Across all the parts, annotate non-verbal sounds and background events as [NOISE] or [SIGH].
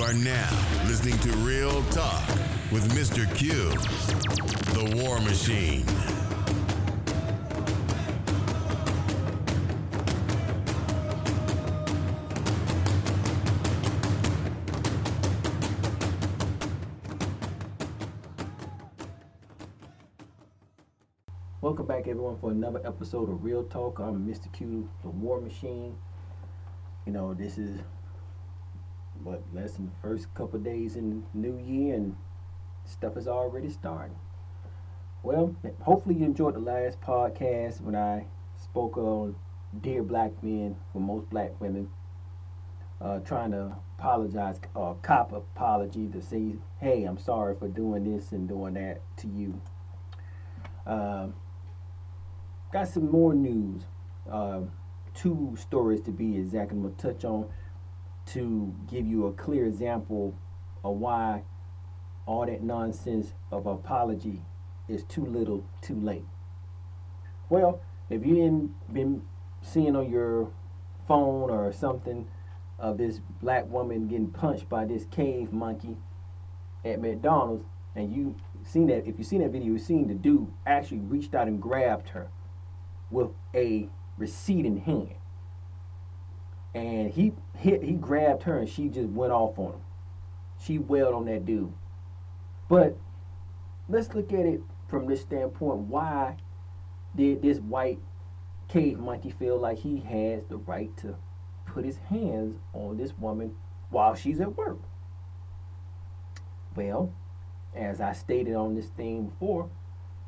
You are now listening to Real Talk with Mr. Q, the War Machine. Welcome back, everyone, for another episode of Real Talk. I'm Mr. Q, the War Machine. You know, this is what less than the first couple days in the new year, and stuff is already starting. Well, hopefully you enjoyed the last podcast when I spoke on dear black men for most black women, uh, trying to apologize, uh, cop apology to say, hey, I'm sorry for doing this and doing that to you. Um, got some more news. Uh, two stories to be exact. I'm going to touch on to give you a clear example of why all that nonsense of apology is too little, too late. Well, if you didn't been seeing on your phone or something of this black woman getting punched by this cave monkey at McDonald's, and you seen that, if you seen that video, you seen the dude actually reached out and grabbed her with a receding hand. And he hit, he grabbed her and she just went off on him. She wailed on that dude. But let's look at it from this standpoint. Why did this white cave monkey feel like he has the right to put his hands on this woman while she's at work? Well, as I stated on this thing before,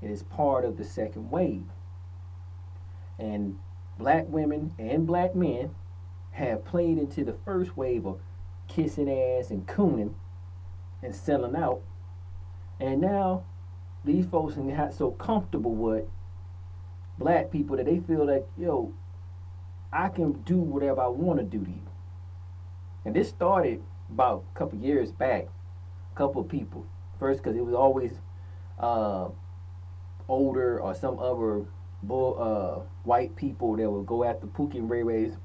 it is part of the second wave. And black women and black men have played into the first wave of kissing ass and cooning and selling out. And now these folks got so comfortable with black people that they feel like, yo, I can do whatever I want to do to you. And this started about a couple years back. A couple of people. First, because it was always uh, older or some other bull, uh, white people that would go after Pookie and Ray Ray's.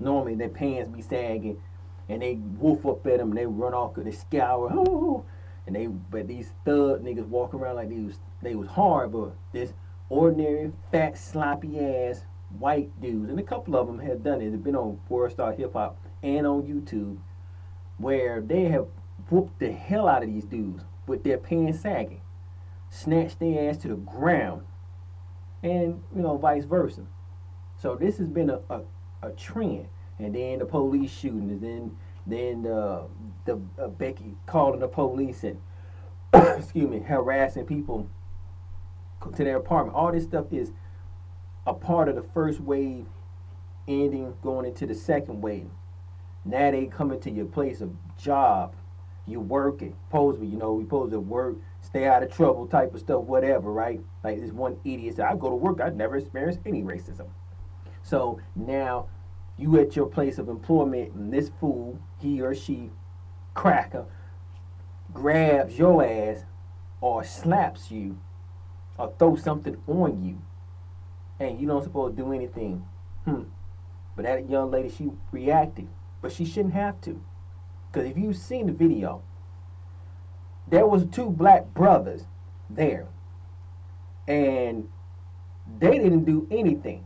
Normally, their pants be sagging, and they woof up at them, and they run off, cause they scour, and they. But these thug niggas walk around like they was they was hard, but this ordinary fat sloppy ass white dudes, and a couple of them have done it. They've been on World Star Hip Hop and on YouTube, where they have whooped the hell out of these dudes with their pants sagging, snatched their ass to the ground, and you know vice versa. So this has been a, a, a trend, and then the police shooting, and then then uh, the uh, Becky calling the police and [COUGHS] excuse me harassing people to their apartment. All this stuff is a part of the first wave, ending going into the second wave. Now they coming to your place of job, you working, supposed to, you know, we supposed to work stay out of trouble type of stuff, whatever, right? Like this one idiot said, I go to work, I've never experienced any racism. So now you at your place of employment and this fool, he or she, cracker, grabs your ass or slaps you or throws something on you and you don't supposed to do anything. Hmm. But that young lady, she reacted. But she shouldn't have to. Because if you've seen the video, there was two black brothers there and they didn't do anything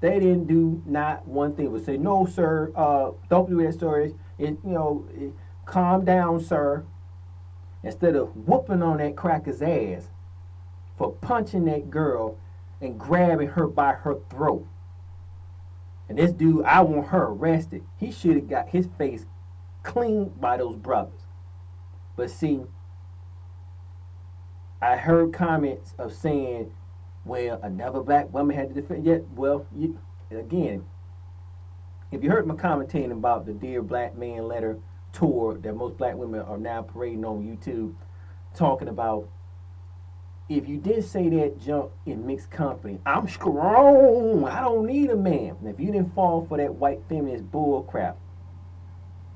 they didn't do not one thing. But say no sir uh, don't do that sir. And you know it, calm down sir instead of whooping on that cracker's ass for punching that girl and grabbing her by her throat. And this dude i want her arrested. He should have got his face cleaned by those brothers. But see, I heard comments of saying, well, another black woman had to defend. Yet, well, you, again, if you heard my commentating about the Dear Black Man letter tour that most black women are now parading on YouTube, talking about if you did say that junk in mixed company, I'm strong. I don't need a man. And if you didn't fall for that white feminist bull crap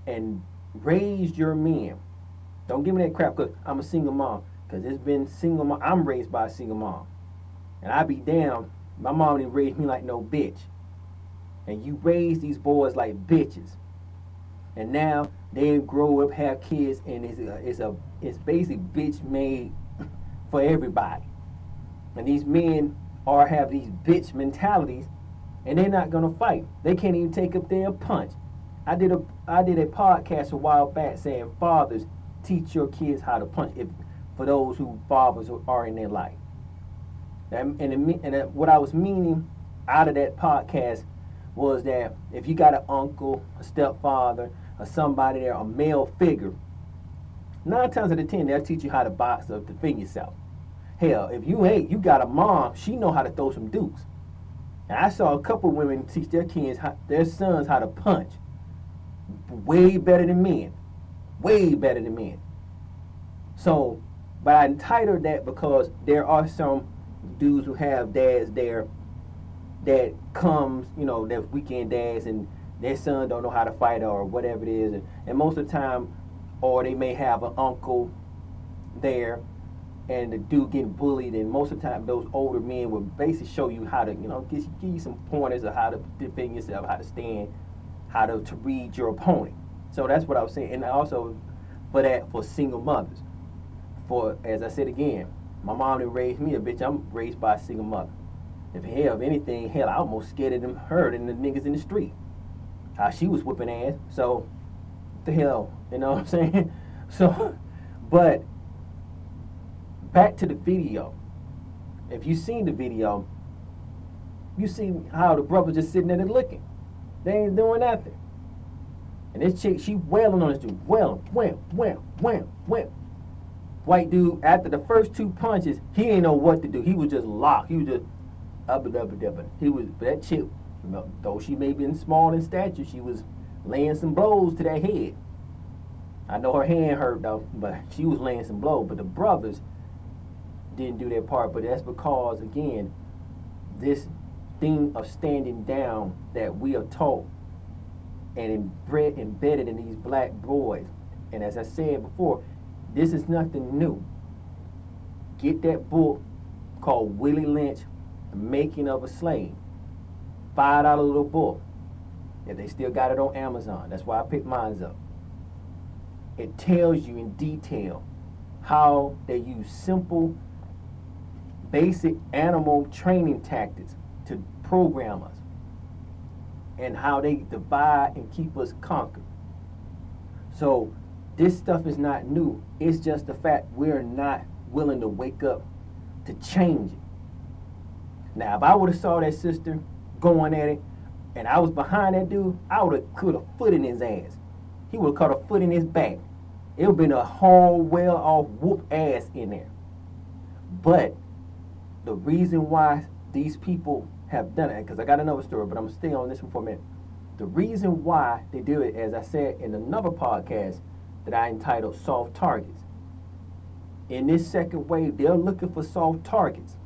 and raised your men don't give me that crap because I'm a single mom. Because it's been single mom. I'm raised by a single mom. And I be damn, my mom didn't raise me like no bitch. And you raise these boys like bitches. And now they grow up, have kids, and it's a, it's a it's basically bitch made [COUGHS] for everybody. And these men are have these bitch mentalities, and they're not gonna fight. They can't even take up their punch. I did a I did a podcast a while back saying fathers teach your kids how to punch if for those who fathers are in their life. And and, and what I was meaning out of that podcast was that if you got an uncle, a stepfather, or somebody there, a male figure, nine times out of ten they'll teach you how to box or defend yourself. Hell, if you ain't, you got a mom, she know how to throw some dukes. And I saw a couple women teach their kids, how, their sons how to punch. Way better than men. Way better than men. So, but I entitled that because there are some dudes who have dads there that comes, you know, that weekend dads and their son don't know how to fight or whatever it is. And, and most of the time, or they may have an uncle there and the dude getting bullied and most of the time those older men will basically show you how to, you know, give, give you some pointers of how to defend yourself, how to stand, how to, to read your opponent. So that's what I was saying. And also for that, for single mothers. For, as I said again, my mom didn't raise me a bitch. I'm raised by a single mother. If hell, if anything, hell, I almost scared of them, her than the niggas in the street. How she was whipping ass. So, the hell, you know what I'm [LAUGHS] saying? So, but back to the video. If you seen the video, you see how the brother just sitting there looking. They ain't doing nothing. And this chick, she wailing on this dude. Wailing, wham, wham, wham, wham. White dude, after the first two punches, he didn't know what to do. He was just locked. He was just up and up and up. He was that chick, though she may have been small in stature, she was laying some blows to that head. I know her hand hurt though, but she was laying some blows. But the brothers didn't do their part. But that's because again, this thing of standing down that we are taught and embedded in these black boys. And as I said before, this is nothing new. Get that book called Willie Lynch, Making of a Slave. Five dollar little book. If they still got it on Amazon, that's why I picked mine up. It tells you in detail how they use simple, basic animal training tactics to program us and how they divide and keep us conquered. So this stuff is not new. It's just the fact we're not willing to wake up to change it. Now, if I would have saw that sister going at it, and I was behind that dude, I would have put a foot in his ass. He would have caught a foot in his back. It would have been a whole well off whoop ass in there. But the reason why these people have done it, because I got another story, but I'm gonna stay on this one for a minute. The reason why they do it, as I said in another podcast that I entitled Soft Targets. In this second wave, they're looking for soft targets.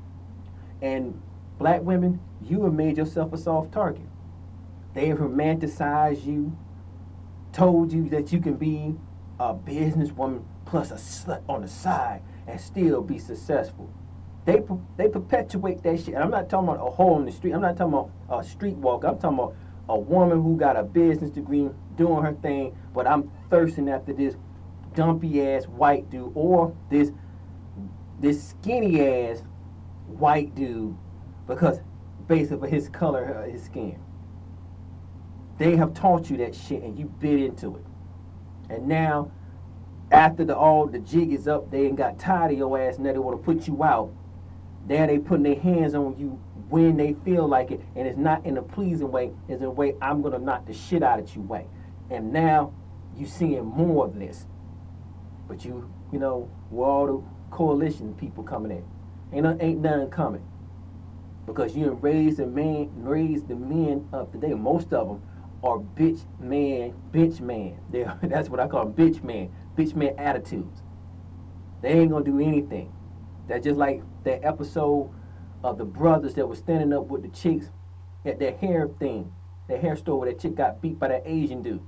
And black women, you have made yourself a soft target. They have romanticized you, told you that you can be a businesswoman plus a slut on the side and still be successful. They they perpetuate that shit. And I'm not talking about a hole in the street. I'm not talking about a street walker. I'm talking about a woman who got a business degree doing her thing, but I'm thirsting after this dumpy ass white dude or this this skinny ass white dude because basically his color, uh, his skin. They have taught you that shit and you bit into it. And now, after the all the jig is up, they ain't got tired of your ass and now they want to put you out. Now they putting their hands on you when they feel like it, and it's not in a pleasing way. It's in a way I'm gonna knock the shit out of you way. And now you seeing more of this. But you, you know, with all the coalition people coming in, ain't ain't none coming because you raised the man, raised the men of today. Most of them are bitch man, bitch man. [LAUGHS] They that's what I call them, bitch man, bitch man attitudes. They ain't gonna do anything. That's just like that episode of the brothers that were standing up with the chicks at their hair thing, their hair store where that chick got beat by that Asian dude.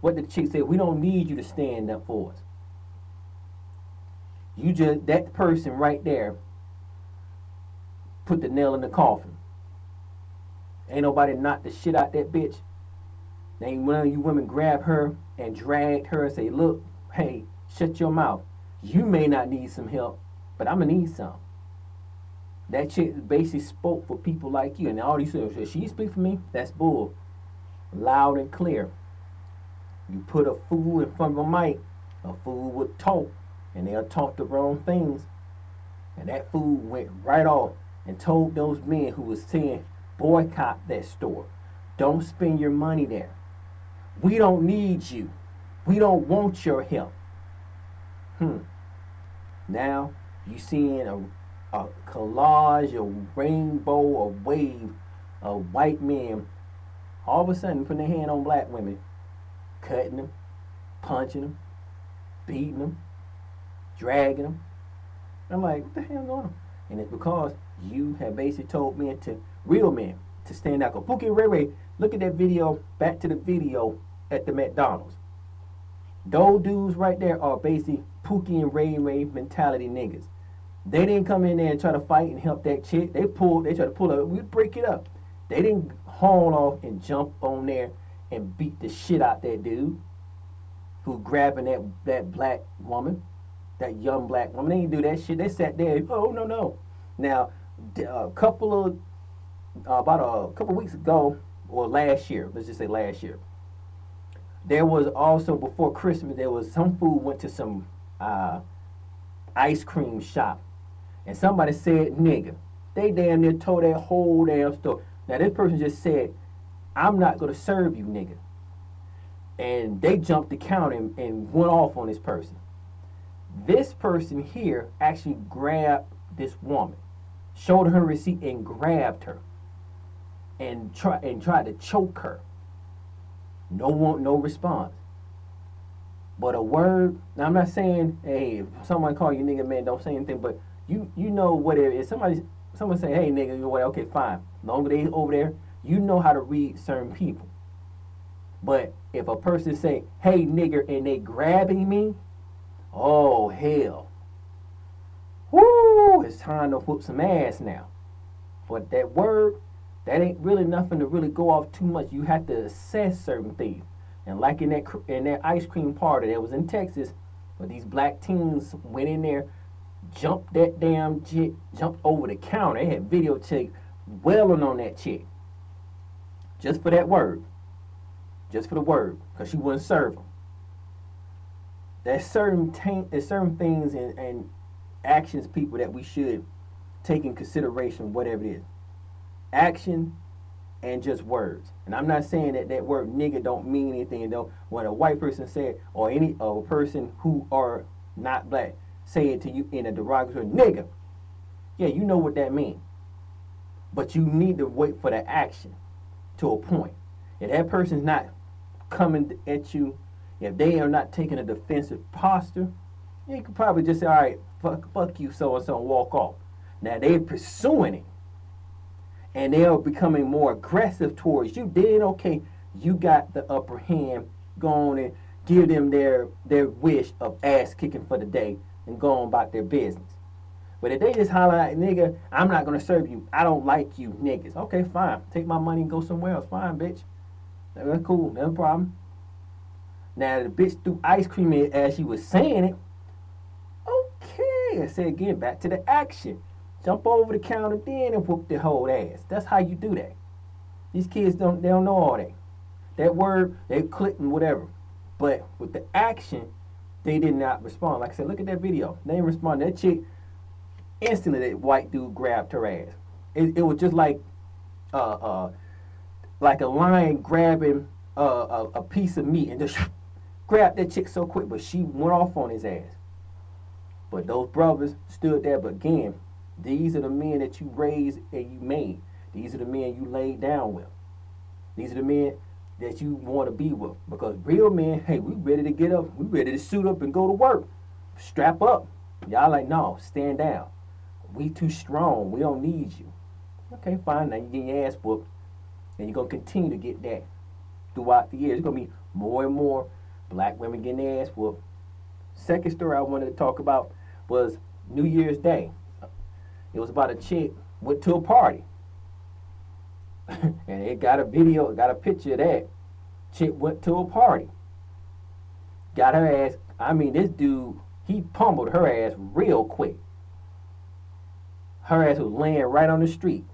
What did the chick say? We don't need you to stand up for us. You just that person right there put the nail in the coffin. Ain't nobody knocked the shit out that bitch. Then one of you women grab her and drag her and say, look, hey, shut your mouth. You may not need some help, but I'm gonna need some. That chick basically spoke for people like you. And all these said, she speak for me? That's bull. Loud and clear. You put a fool in front of a mic, a fool would talk, and they'll talk the wrong things. And that fool went right off and told those men who was saying, boycott that store. Don't spend your money there. We don't need you. We don't want your help. Hmm. Now you seeing a, a collage, a rainbow, a wave of white men all of a sudden putting their hand on black women, cutting them, punching them, beating them, dragging them. I'm like, what the hell going on? And it's because you have basically told men to real men to stand out. Go, Pookie Ray Ray, look at that video, back to the video at the McDonald's. Those dudes right there are basically Pookie and Ray Ray mentality niggas. They didn't come in there and try to fight and help that chick. They pulled, they tried to pull up, we break it up. They didn't haul off and jump on there and beat the shit out that dude who grabbing that, that black woman, that young black woman. They didn't do that shit. They sat there, oh, no, no. Now, a couple of, uh, about a couple weeks ago, or last year, let's just say last year, there was also before Christmas, there was some food went to some uh, ice cream shop, and somebody said nigga. They damn near told that whole damn story. Now this person just said, "I'm not gonna serve you, nigga," and they jumped the counter and, and went off on this person. This person here actually grabbed this woman, showed her receipt, and grabbed her, and try and tried to choke her. No one, no response. But a word. Now I'm not saying, hey, if someone call you nigga, man, don't say anything. But you, you know what it is. Somebody, someone say, hey, nigga, you know what? Okay, fine. Longer they over there, you know how to read certain people. But if a person say, hey, nigger, and they grabbing me, oh hell. Woo! It's time to whoop some ass now. But that word, that ain't really nothing to really go off too much. You have to assess certain things. And like in that in that ice cream party that was in Texas, where these black teens went in there, jumped that damn chick, jumped over the counter. They had video chick on that chick. Just for that word. Just for the word. Because she wouldn't serve them. There's certain taint, there's certain things and, and actions, people, that we should take in consideration, whatever it is action and just words. And I'm not saying that that word nigga don't mean anything. Though when a white person said or any a person who are not black say it to you in a derogatory nigga, yeah, you know what that means. But you need to wait for the action to a point. If that person's not coming at you, if they are not taking a defensive posture, you could probably just say, all right, fuck, fuck you, so and so, walk off. Now they're pursuing it and they are becoming more aggressive towards you, then okay, you got the upper hand. Go on and give them their their wish of ass kicking for the day and go on about their business. But if they just holler at nigga, I'm not gonna serve you. I don't like you niggas. Okay, fine. Take my money and go somewhere else. Fine, bitch. That's cool. No problem. Now the bitch threw ice cream in as she was saying it. Okay, I say again, back to the action. Jump over the counter then and whoop the whole ass. That's how you do that. These kids don't they don't know all that. That word, they click and whatever. But with the action, they did not respond. Like I said, look at that video. They didn't respond. That chick instantly that white dude grabbed her ass. It, it was just like uh uh like a lion grabbing uh, a, a piece of meat and just [LAUGHS] grabbed that chick so quick, but she went off on his ass. But those brothers stood there, but again, these are the men that you raised and you made. These are the men you laid down with. These are the men that you want to be with. Because real men, hey, we ready to get up. We ready to suit up and go to work. Strap up. Y'all like, no, stand down. We too strong. We don't need you. Okay, fine. Now you get your ass whooped. And you're to continue to get that throughout the years. It's to be more and more black women getting their ass whooped. Second story I wanted to talk about was New Year's Day. It was about a chick went to a party. [LAUGHS] and it got a video, got a picture of that. Chick went to a party. Got her ass. I mean, this dude, he pummeled her ass real quick. Her ass was laying right on the street.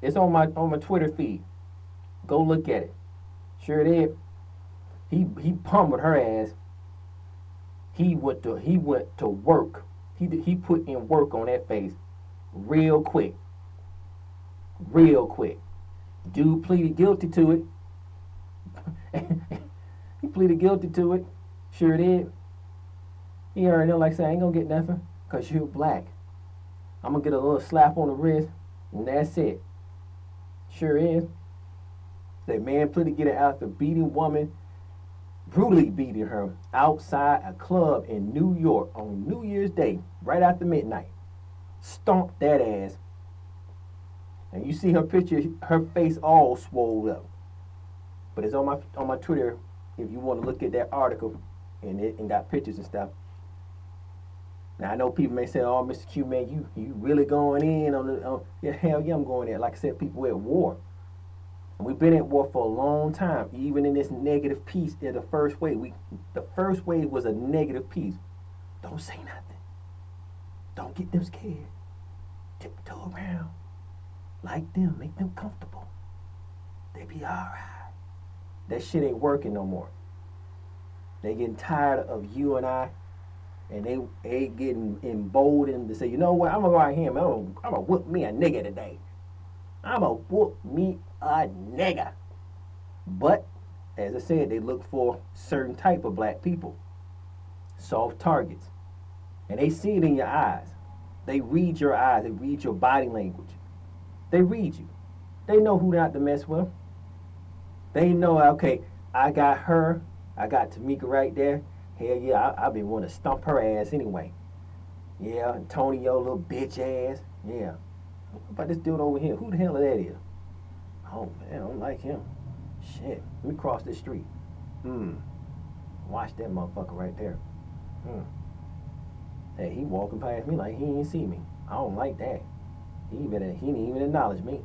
It's on my on my Twitter feed. Go look at it. Sure it is. He he pummeled her ass. He went to he went to work. He he put in work on that face real quick. Real quick. Dude pleaded guilty to it. [LAUGHS] he pleaded guilty to it. Sure did. He already know like say I ain't gonna get nothing because you're black. I'm gonna get a little slap on the wrist and that's it. Sure is. That man pleaded guilty after beating woman, brutally beating her outside a club in New York on New Year's Day, right after midnight. Stomped that ass. And you see her picture, her face all swole up. But it's on my on my Twitter if you want to look at that article and it and got pictures and stuff. Now I know people may say, "Oh, Mr. Q, man, you you really going in on the on, yeah, hell yeah, I'm going in." Like I said, people at war. And we've been at war for a long time. Even in this negative piece in the first wave, we the first wave was a negative piece. Don't say nothing. Don't get them scared. Tiptoe around. Like them, make them comfortable. They be alright. That shit ain't working no more. They getting tired of you and I, and they they getting emboldened to say, you know what, I'm gonna go out here, man, I'm gonna whoop me a nigga today. I'm gonna whoop me a nigga. But as I said, they look for certain type of black people, soft targets, and they see it in your eyes. They read your eyes. They read your body language. They read you. They know who not to mess with. They know, okay, I got her I got Tamika right there. Hell yeah, I, I been want to stump her ass anyway. Yeah, Antonio, little bitch ass. Yeah. What about this dude over here? Who the hell is that is? Oh man, I don't like him. Shit. Let me cross this street. Hmm. Watch that motherfucker right there. Hmm. Hey, he walking past me like he ain't see me. I don't like that. He even he didn't even acknowledge me.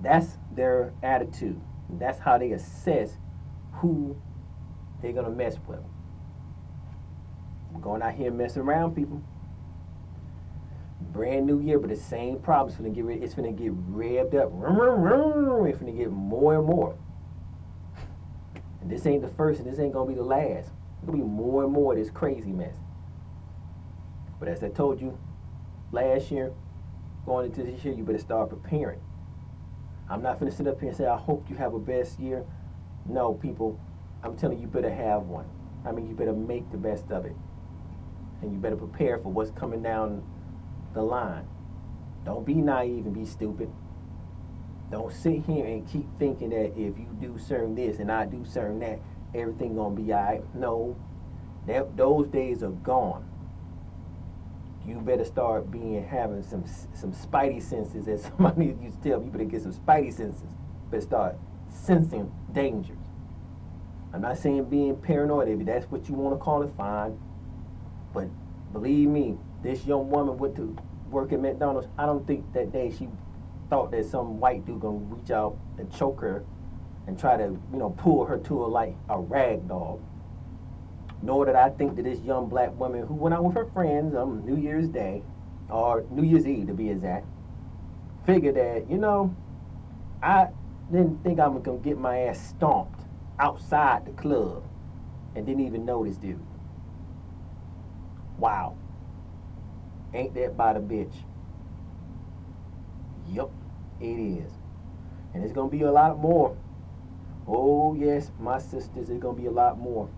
That's their attitude. That's how they assess who they're gonna mess with. I'm going out here messing around people. Brand new year, but the same problems gonna get it's gonna get revved up. It's gonna get more and more. And this ain't the first, and this ain't gonna be the last. It's gonna be more and more of this crazy mess. But as I told you last year, going into this year, you better start preparing. I'm not gonna sit up here and say I hope you have a best year. No, people, I'm telling you, you better have one. I mean, you better make the best of it. And you better prepare for what's coming down the line. Don't be naive and be stupid. Don't sit here and keep thinking that if you do certain this and I do certain that, everything gonna be alright. No, that those days are gone. You better start being having some some spidey senses, as [LAUGHS] somebody used to tell me. You better get some spidey senses. Better start sensing dangers. I'm not saying being paranoid. If that's what you want to call it, fine. But believe me, this young woman went to work at McDonald's. I don't think that day she thought that some white dude gonna reach out and choke her and try to, you know, pull her to a like a rag doll. Nor did I think that this young black woman who went out with her friends on New Year's Day, or New Year's Eve to be exact, figured that, you know, I didn't think I was gonna get my ass stomped outside the club and didn't even know this dude. Wow. Ain't that by the bitch? Yup, it is. And it's to be a lot more. Oh, yes, my sisters, it's to be a lot more.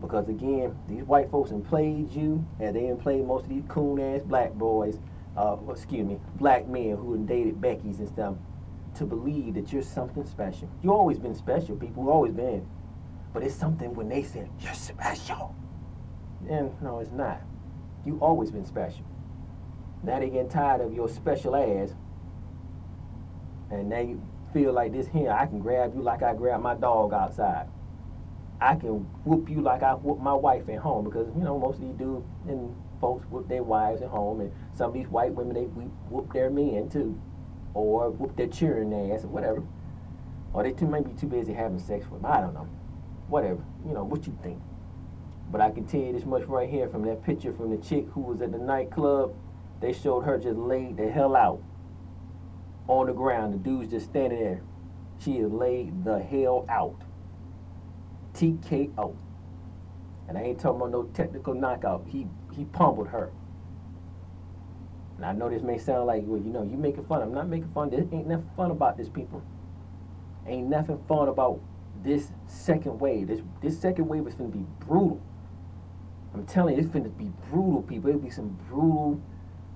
Because again, these white folks have played you, and they have played most of these coon ass black boys, uh, excuse me, black men who dated Becky's and stuff to believe that you're something special. You've always been special, people. Always been. But it's something when they say, you're special. And no, it's not. You've always been special. Now they getting tired of your special ass. And you feel like this here, I can grab you like I grab my dog outside. I can whoop you like I whoop my wife at home because, you know, most of these dudes and folks whoop their wives at home. And some of these white women, they whoop their men too or whoop their cheering ass or whatever. Or they too may be too busy having sex with them. I don't know. whatever, you know, what you think. But I can tell you this much right here from that picture from the chick who was at the nightclub. They showed her just laid the hell out on the ground. The dude's just standing there. She is laid the hell out. TKO. And I ain't talking about no technical knockout. He he pummeled her. And I know this may sound like, well, you know, you making fun. I'm not making fun. There ain't nothing fun about this, people. Ain't nothing fun about this second wave. This this second wave is gonna be brutal. I'm telling you, it's gonna be brutal, people. It'll be some brutal,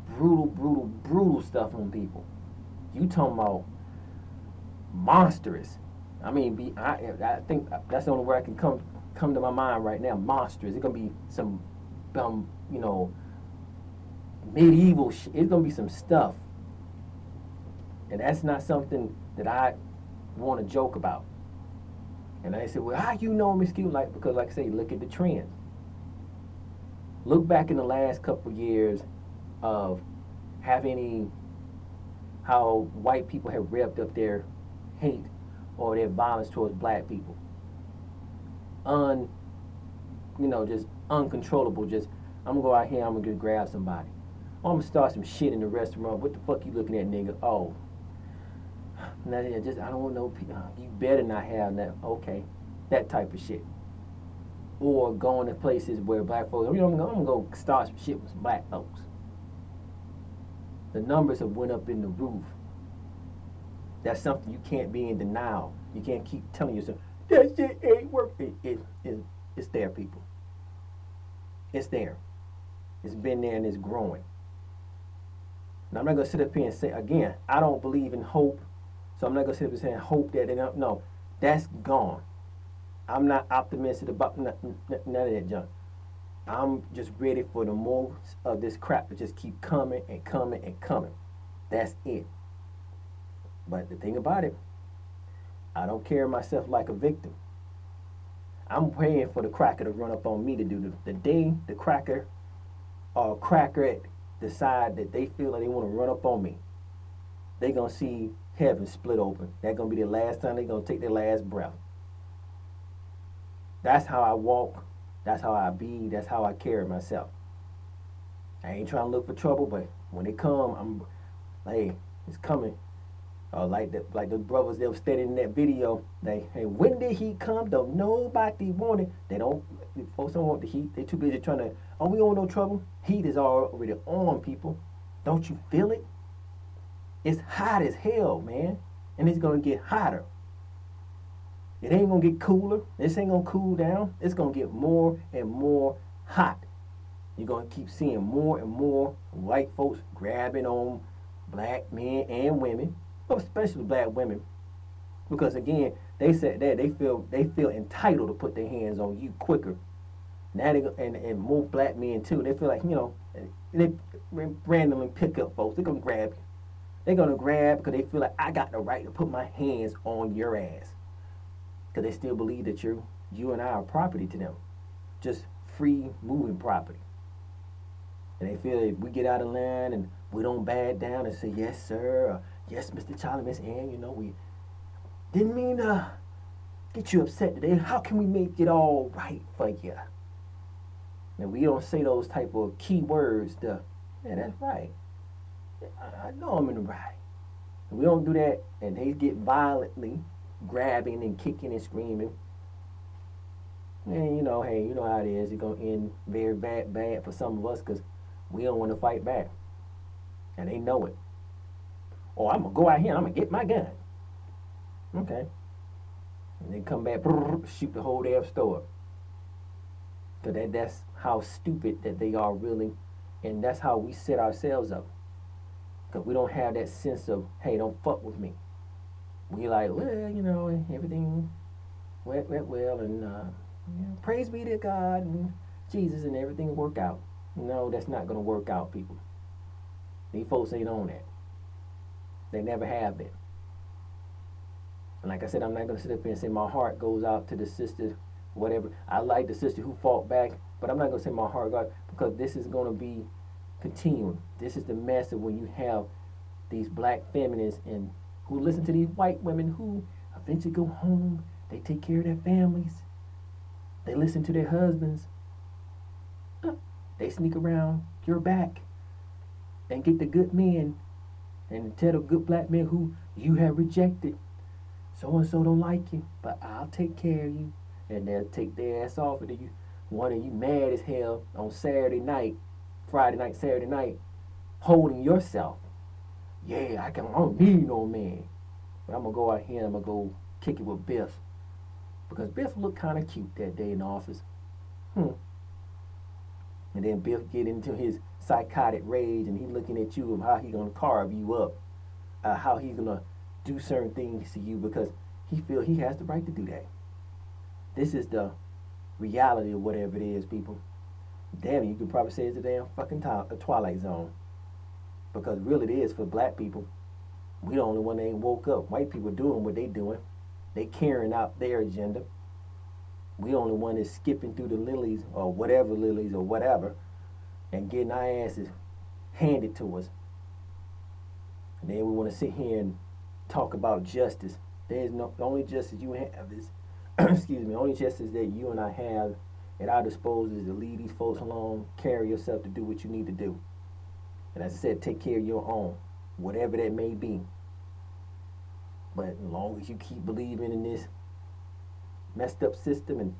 brutal, brutal, brutal stuff on people. You talking about monstrous. I mean, be I, I think that's the only word I can come come to my mind right now. Monstrous. It's gonna be some, um, you know, medieval. Sh- it's gonna be some stuff, and that's not something that I want to joke about. And I said, well, how you know Miss Q? Like because, like I say, look at the trends. Look back in the last couple years of have any how white people have revved up their hate or their violence towards black people. Un, you know, just uncontrollable. Just I'm gonna go out here, I'm gonna just grab somebody. I'm gonna start some shit in the restaurant. What the fuck you looking at, nigga? Oh, now just I don't want no. Uh, you better not have that. Okay, that type of shit. Or going to places where black folks. You know, I'm gonna, I'm gonna go start some shit with some black folks. The numbers have went up in the roof. That's something you can't be in denial. You can't keep telling yourself that shit ain't working. It, it, it, it's there, people. It's there. It's been there and it's growing. Now I'm not gonna sit up here and say again. I don't believe in hope, so I'm not gonna sit up and say hope that don't. No, that's gone. I'm not optimistic about none, none of that junk. I'm just ready for the most of this crap to just keep coming and coming and coming. That's it. But the thing about it, I don't carry myself like a victim. I'm praying for the cracker to run up on me to do the, the day the cracker or cracker decide that they feel like they want to run up on me. They gonna see heaven split open. That's gonna be the last time they gonna take their last breath. That's how I walk. That's how I be. That's how I carry myself. I ain't trying to look for trouble, but when they come, I'm like, hey, it's coming. Uh, like the like the brothers that were standing in that video, they hey, when did he come? Don't nobody want it. They don't folks don't want the heat. They too busy trying to oh we don't no trouble. Heat is already on people. Don't you feel it? It's hot as hell, man. And it's gonna get hotter. It ain't gonna get cooler. This ain't gonna cool down. It's gonna get more and more hot. You're gonna keep seeing more and more white folks grabbing on black men and women Oh, especially black women, because again, they said that they feel they feel entitled to put their hands on you quicker. Now they and and more black men too. They feel like you know they randomly pick up folks. They're gonna grab you. They're gonna grab because they feel like I got the right to put my hands on your ass. Because they still believe that you you and I are property to them, just free moving property. And they feel if we get out of line and we don't bad down and say yes sir, Yes, Mr. Charlie, Miss Ann, you know, we didn't mean to get you upset today. How can we make it all right for you? And we don't say those type of key words to, yeah, that's right. I, know I'm in the right. And we don't do that, and they get violently grabbing and kicking and screaming. And you know, hey, you know how it is. It's gonna end very bad, bad for some of us because we don't want to fight back, and they know it. Oh, I'm gonna go out here and I'm gonna get my gun. Okay. And then come back, shoot the whole damn store. Cause that, that's how stupid that they are really, and that's how we set ourselves up. Cause we don't have that sense of, hey, don't fuck with me. We like, well, you know, everything went went well, and uh, praise be to God and Jesus, and everything work out. No, that's not gonna work out, people. These folks ain't on that. They never have been. And like I said, I'm not going to sit up here and say my heart goes out to the sister, whatever. I like the sister who fought back, but I'm not going to say my heart goes because this is going to be continuing. This is the mess of when you have these black feminists and who listen to these white women who eventually go home, they take care of their families, They listen to their husbands. Uh, they sneak around your back and get the good men and tell the good black men who you have rejected. So and so don't like you, but I'll take care of you. And they'll take their ass off of you. One of you mad as hell on Saturday night, Friday night, Saturday night, holding yourself. Yeah, I can I don't need no man. But I'm gonna go out here and I'm gonna go kick it with Biff. Because Biff looked kinda cute that day in the office. Hmm. And then Biff get into his psychotic rage and he looking at you and how he gonna carve you up, uh, how he's gonna do certain things to you because he feel he has the right to do that. This is the reality of whatever it is, people. Damn, you could probably say it's a damn fucking a twilight zone. Because really it is for black people. We the only one that ain't woke up. White people doing what they doing. They carrying out their agenda. We the only one that's skipping through the lilies or whatever lilies or whatever and getting our asses handed to us. And then we want to sit here and talk about justice. There's no the only justice you have is [CLEARS THROAT] excuse me, only justice that you and I have at our disposal is to leave these folks alone, carry yourself to do what you need to do. And as I said, take care of your own, whatever that may be. But as long as you keep believing in this messed up system and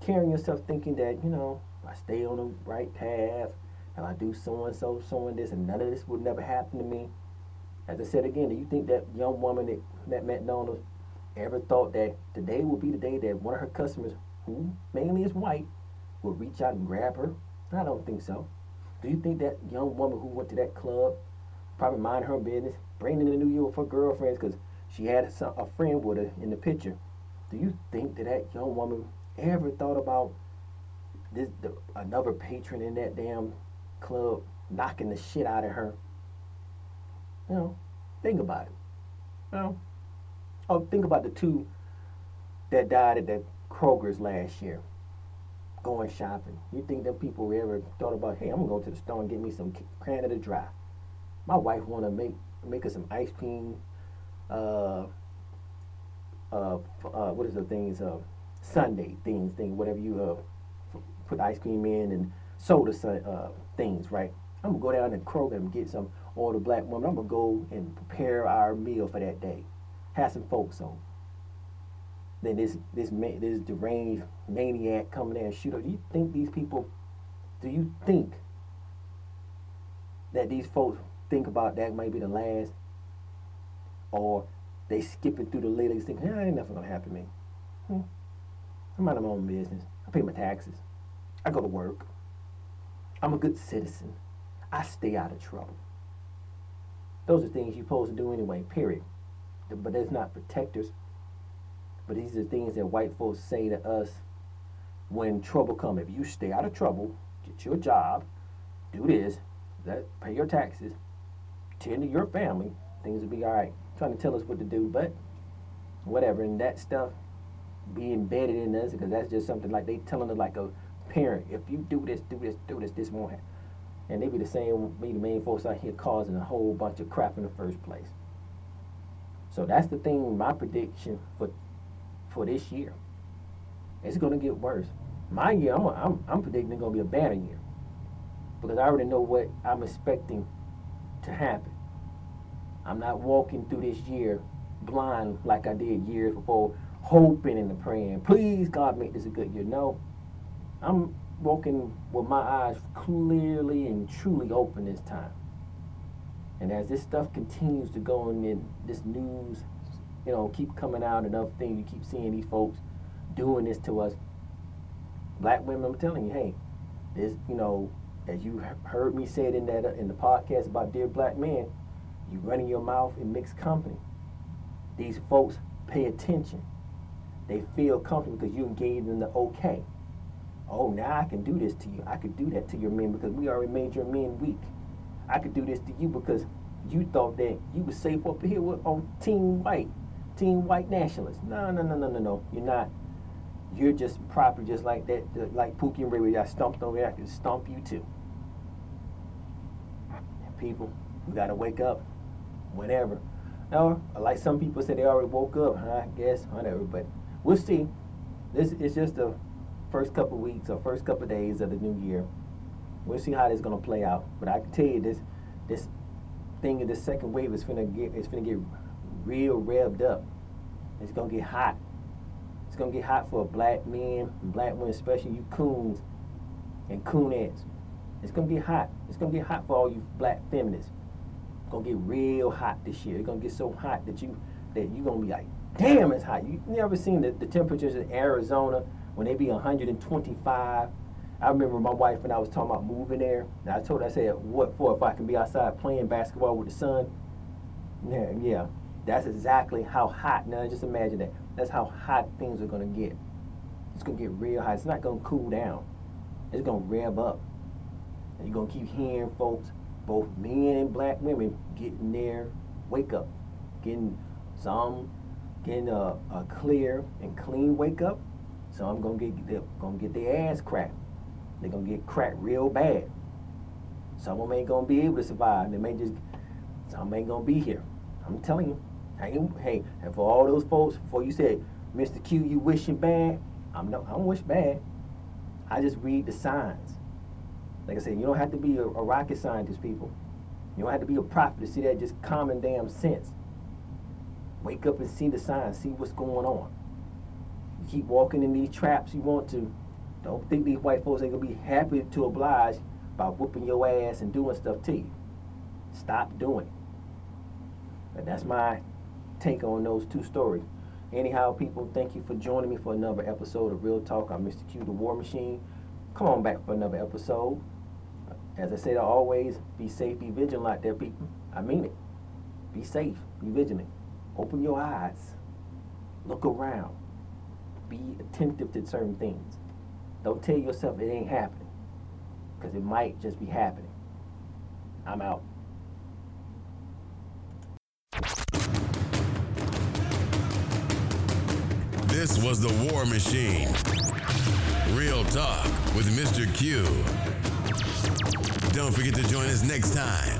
carrying yourself thinking that, you know, I stay on the right path and I do so and so, so and this, and none of this would never happen to me. As I said again, do you think that young woman that, that McDonald's ever thought that today would be the day that one of her customers, who mainly is white, would reach out and grab her? I don't think so. Do you think that young woman who went to that club probably mind her business, bringing in the New year with her girlfriends because she had a friend with her in the picture? Do you think that that young woman ever thought about this the, another patron in that damn club knocking the shit out of her? You know, think about it. You know, oh, think about the two that died at that Kroger's last year going shopping. You think them people ever thought about, hey, I'm gonna go to the store and get me some Canada Dry. My wife wanna make make us some ice cream. Uh, uh, uh, what is the things? Uh, sundae things, thing, whatever you uh, put ice cream in and soda uh, things, right? I'm gonna go down to Kroger and get some all the black women. I'm gonna go and prepare our meal for that day. Have some folks on then this this this deranged maniac coming there and shoot up. Do you think these people? Do you think that these folks think about that might be the last, or they skipping through the lilies thinking, hey, ain't nothing gonna happen to me. Hmm. Out of my own business. I pay my taxes. I go to work. I'm a good citizen. I stay out of trouble. Those are things you're supposed to do anyway, period. But that's not protectors but these are things that white folks say to us when trouble come. If you stay out of trouble, get your job, do this, that pay your taxes, tend to your family, things will be all right. Trying to tell us what to do, but whatever. And that stuff be embedded in us because that's just something like they telling us like a parent. If you do this, do this, do this, this won't happen. And they be the same, be the main folks out here causing a whole bunch of crap in the first place. So that's the thing. My prediction for for this year. It's to get worse. My year, I'm, I'm, I'm predicting it's to be a better year because I already know what I'm expecting to happen. I'm not walking through this year blind like I did years before, hoping and praying, please God make this a good year. No, I'm walking with my eyes clearly and truly open this time. And as this stuff continues to go in this news you know, keep coming out and other things. You keep seeing these folks doing this to us. Black women, I'm telling you, hey, this, you know, as you heard me say it in that in the podcast about dear black men, you running your mouth in mixed company. These folks pay attention. They feel comfortable because you gave them the okay. Oh, now I can do this to you. I could do that to your men because we already made your men weak. I could do this to you because you thought that you were safe up here with, on Team White team white nationalists. No, no, no, no, no, no. You're not. You're just proper, just like that, like Pookie and Ray. I stomped over there. I can stomp you too. People, we gotta wake up. Whenever. Now, like some people said, they already woke up. I guess whatever. But we'll see. This is just the first couple weeks or first couple days of the new year. We'll see how this is gonna play out. But I can tell you this this thing of the second wave is gonna get it's gonna get real revved up. It's gonna get hot. It's gonna get hot for black men, black women, especially you coons and coonettes. It's gonna get hot. It's gonna get hot for all you black feminists. It's gonna get real hot this year. It's gonna get so hot that you that you gonna be like, damn, it's hot. You never seen the, the temperatures in Arizona when they be 125. I remember my wife and I was talking about moving there. And I told her, I said, what for if I can be outside playing basketball with the sun? Yeah, yeah. That's exactly how hot. Now just imagine that. That's how hot things are gonna get. It's gonna get real hot. It's not gonna cool down. It's gonna rev up. And you're gonna keep hearing folks, both men and black women, getting their wake up, getting some getting a, a clear and clean wake up. Some gonna get gonna get their ass cracked. They're gonna get cracked real bad. Some of them ain't gonna be able to survive. They may just some ain't gonna be here. I'm telling you. Hey, hey, and for all those folks, before you said, Mr. Q, you wishing bad, I'm no, I don't wish bad. I just read the signs. Like I said, you don't have to be a, a rocket scientist, people. You don't have to be a prophet to see that just common damn sense. Wake up and see the signs, see what's going on. You keep walking in these traps you want to. Don't think these white folks ain't gonna be happy to oblige by whooping your ass and doing stuff to you. Stop doing it. But that's my take on those two stories. Anyhow, people, thank you for joining me for another episode of Real Talk. I'm Mr. Q, the War Machine. Come on back for another episode. As I said, always be safe, be vigilant out there, people. I mean it. Be safe, be vigilant. Open your eyes. Look around. Be attentive to certain things. Don't tell yourself it ain't happening. Because it might just be happening. I'm out. This was The War Machine. Real Talk with Mr. Q. Don't forget to join us next time